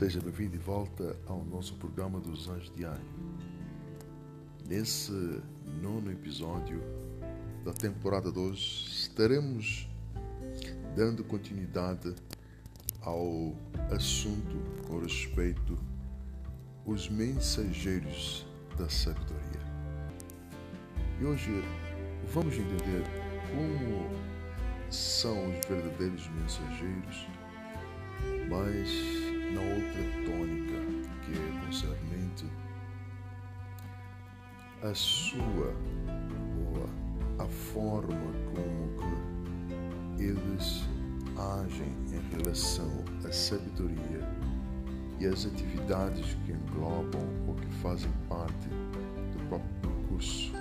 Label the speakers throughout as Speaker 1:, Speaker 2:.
Speaker 1: Seja bem-vindo de volta ao nosso programa dos Anjos Diário. Nesse nono episódio da temporada 2, estaremos dando continuidade ao assunto com respeito aos mensageiros da sabedoria. E hoje vamos entender como são os verdadeiros mensageiros, mas na outra tônica, que é concernente a sua ou a forma como que eles agem em relação à sabedoria e às atividades que englobam ou que fazem parte do próprio percurso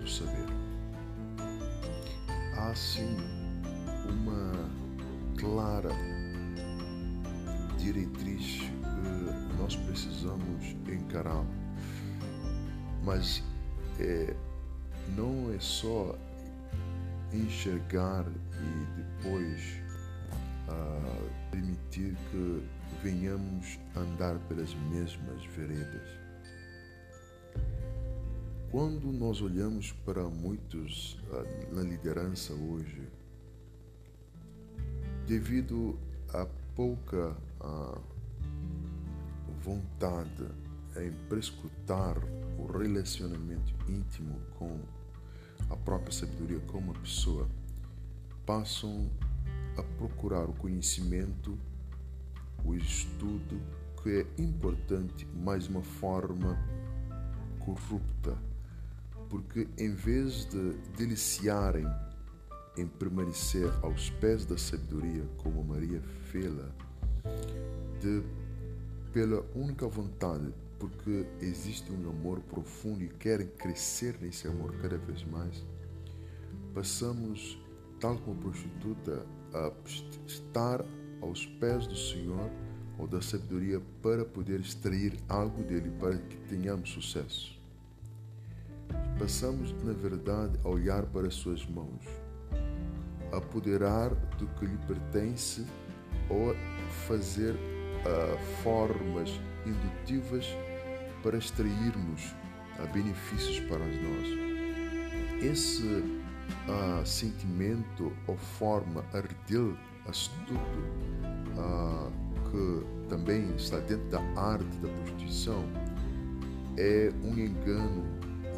Speaker 1: do saber. Há sim uma clara diretriz que nós precisamos encarar. Mas é, não é só enxergar e depois ah, permitir que venhamos andar pelas mesmas veredas. Quando nós olhamos para muitos ah, na liderança hoje, devido a pouca a vontade em prescrutar o relacionamento íntimo com a própria sabedoria com uma pessoa, passam a procurar o conhecimento, o estudo, que é importante, mas uma forma corrupta, porque em vez de deliciarem em permanecer aos pés da sabedoria, como Maria fê-la, de, pela única vontade, porque existe um amor profundo e querem crescer nesse amor cada vez mais, passamos, tal como prostituta, a estar aos pés do Senhor ou da sabedoria para poder extrair algo dele, para que tenhamos sucesso. Passamos, na verdade, a olhar para as suas mãos, a apoderar do que lhe pertence ou fazer uh, formas indutivas para extrairmos uh, benefícios para nós. Esse uh, sentimento ou forma ardil, astuto, que também está dentro da arte da prostituição, é um engano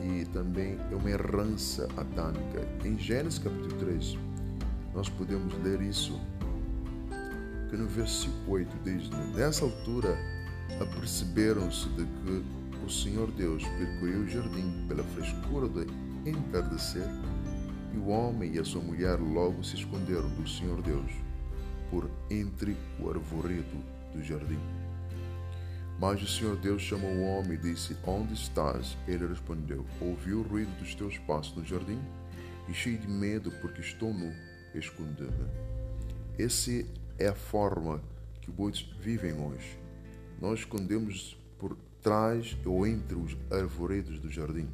Speaker 1: e também é uma errança atâmica. Em Gênesis capítulo 3, nós podemos ler isso que no versículo 8 diz: Nessa altura aperceberam-se de que o Senhor Deus percorreu o jardim pela frescura do entardecer e o homem e a sua mulher logo se esconderam do Senhor Deus por entre o arvoredo do jardim. Mas o Senhor Deus chamou o homem e disse: Onde estás? Ele respondeu: Ouvi o ruído dos teus passos no jardim e cheio de medo porque estou nu, escondi-me. Esse é a forma que muitos vivem hoje. Nós escondemos por trás ou entre os arvoredos do jardim.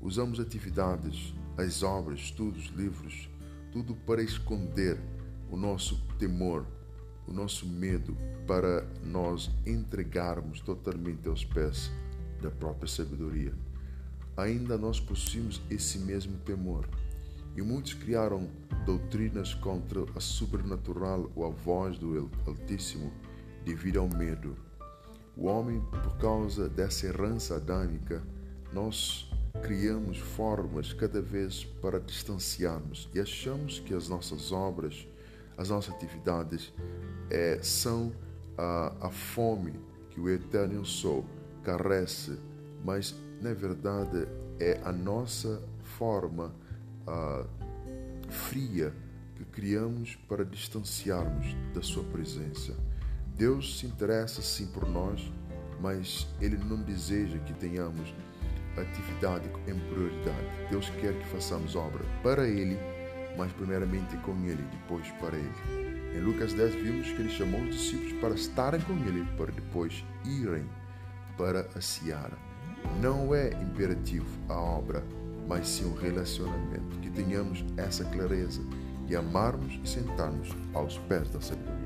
Speaker 1: Usamos atividades, as obras, estudos, livros, tudo para esconder o nosso temor, o nosso medo, para nós entregarmos totalmente aos pés da própria sabedoria. Ainda nós possuímos esse mesmo temor e muitos criaram doutrinas contra a sobrenatural ou a voz do Altíssimo devido ao medo. O homem, por causa dessa herança adâmica, nós criamos formas cada vez para distanciarmos e achamos que as nossas obras, as nossas atividades é, são a, a fome que o Eterno Sol carece, mas na verdade é a nossa forma uh, fria que criamos para distanciarmos da Sua presença. Deus se interessa sim por nós, mas Ele não deseja que tenhamos atividade em prioridade. Deus quer que façamos obra para Ele, mas primeiramente com Ele, depois para Ele. Em Lucas 10 vimos que Ele chamou os discípulos para estarem com Ele, para depois irem para a seara. Não é imperativo a obra, mas sim um relacionamento. Que tenhamos essa clareza de amarmos e sentarmos aos pés da sabedoria.